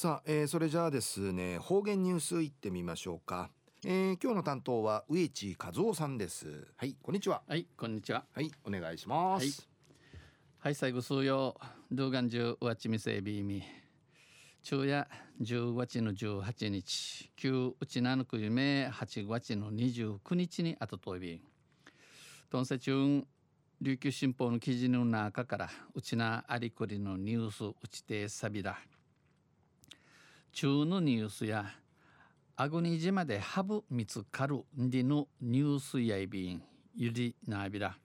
さあ、えー、それじゃあですね方言ニュースいってみましょうか、えー、今日の担当は植地和夫さんです。はい。こんにちは。はいこんにちは。はいお願いします。はい、はい、最後数曜動画中わちみせびみ昼夜10月の18日。旧うちなぬく夢8月の29日にあとといび。とんせ中琉球新報の記事の中からうちなありくりのニュースうちてさびら中のニュースやアグニ島でハブ見つかるんでのニュースやいびんゆりなびら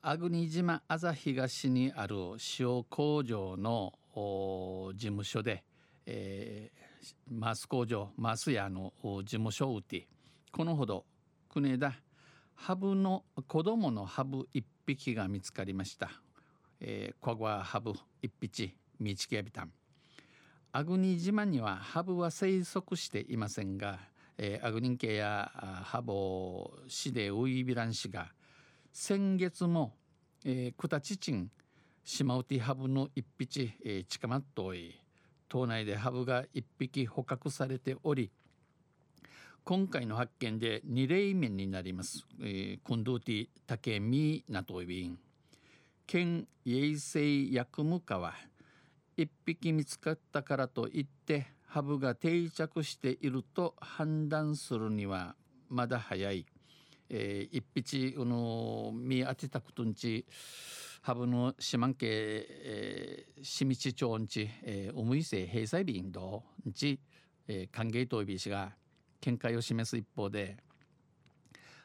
アグニ島あざ東にある塩工場の事務所で、えー、マス工場マス屋の事務所を打ってこのほど国枝ハブの子供のハブ一匹が見つかりました。えー、コアハブ一匹見つけびたん。アグニ島にはハブは生息していませんが、えー、アグニン系やハボシデウイビランシが先月も、えー、クタチチンシマウティハブの一匹、えー、近まっとい島内でハブが一匹捕獲されており今回の発見で2例目になります。えー、クンドゥティタケミナトイビン県衛生薬務課は1匹見つかったからといってハブが定着していると判断するにはまだ早い。えー、一匹の見当てたことんちハブの島家、えー、清道町んち、えー、おむいせ閉鎖便どんち、え、歓迎といびしが見解を示す一方で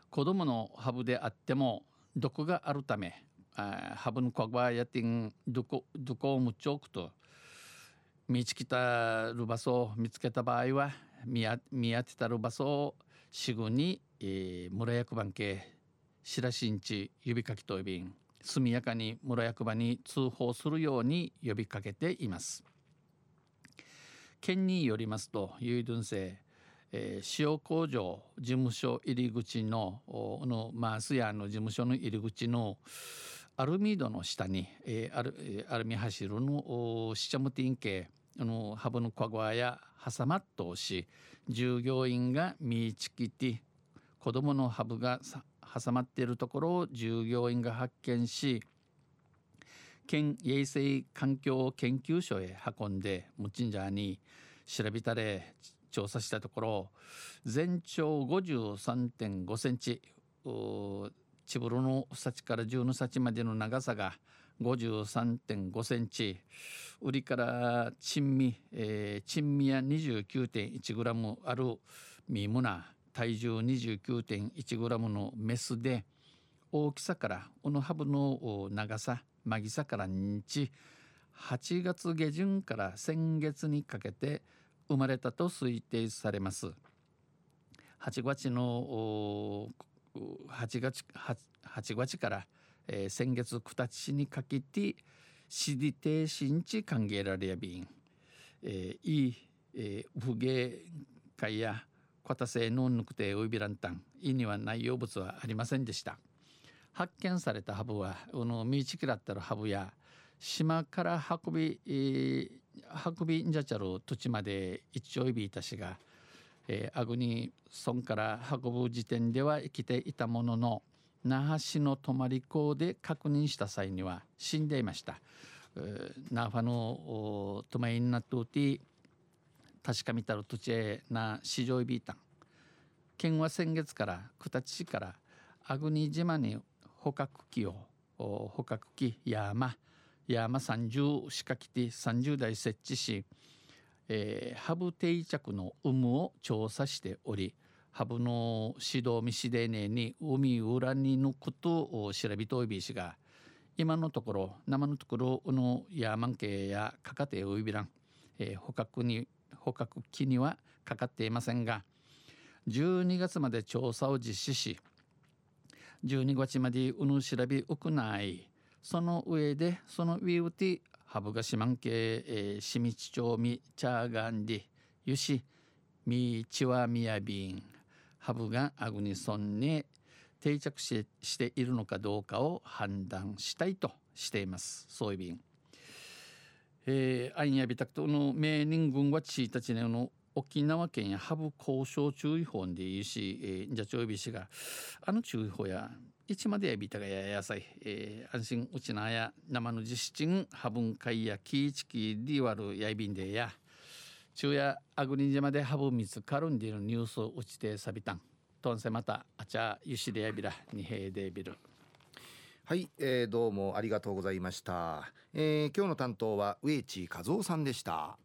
子供のハブであっても毒があるためハブのコバやてんどこどこをむっちょくと見つけたる場所を見つけた場合は見当てたる場所をすぐに、えー、村役場系白新地呼びかけといびん速やかに村役場に通報するように呼びかけています県によりますとユイドゥンセえ、塩工場事務所入り口ののマースヤの事務所の入り口のアルミードの下に、えー、アルアルミ走るのシチャムティン系のハブのカゴアや挟まっとし従業員が見つけて子供のハブが挟まっているところを従業員が発見し県衛生環境研究所へ運んでムチンジャーに調べたれ調査したところ全長53.5センチチブロの幸から10の幸までの長さが53.5センチ。売りから珍味、えー、珍味や29.1グラムあるミムナ体重29.1グラムのメスで大きさからオノハブの長さマギさから日8月下旬から先月にかけて生まれたと推定されます。8月の8月 8, 月から、えー、先月9日にかけて死に停止地歓迎られやびん、えー、いい、えー、不芸会やコタセノンヌクテウイビランタン意には内容物はありませんでした。発見されたハブはこのミーチキラッタルハブや島から運び、えー、運びんじゃちゃる土地まで一丁いびいたしが、えー、アグニ村から運ぶ時点では生きていたものの那覇市の泊まり港で確認した際には死んでいました。ナーファのトマインナトゥティ確かみたる土地へな市場いびいたん。県は先月から九立市からアグニ島に捕獲器を捕獲器山山30仕掛けて30台設置し、えー、ハブ定着の有無を調査しておりハブの指導見しでねに海裏に抜くと調べといびしが今のところ生のところのヤーマン系やかかておいびらん、えー、捕獲に捕獲機にはかかっていませんが12月まで調査を実施し12月までうぬ調べうくないその上でその上でハブがシマン系、えー、シミチチョウミチャーガンディユシミチワミヤビンハブがアグニソンに定着ししているのかどうかを判断したいとしています。そういう便、えー、アインヤビタクトの名人軍は1日ねの沖縄県やハブ交渉注意報でいいし、えー、じゃちょいびしがあの注意報やいつまでやびたがや野菜、えー、安心うちなや生の実質ハブン会やキーチキリワルやいびんでや昼夜アグリン島でハブ見つかるんでるニュースをうちてさびたん。とんせまたあちゃゆしでやびらにへいでびる。はい、えー、どうもありがとうございました、えー、今日の担当は植地和夫さんでした。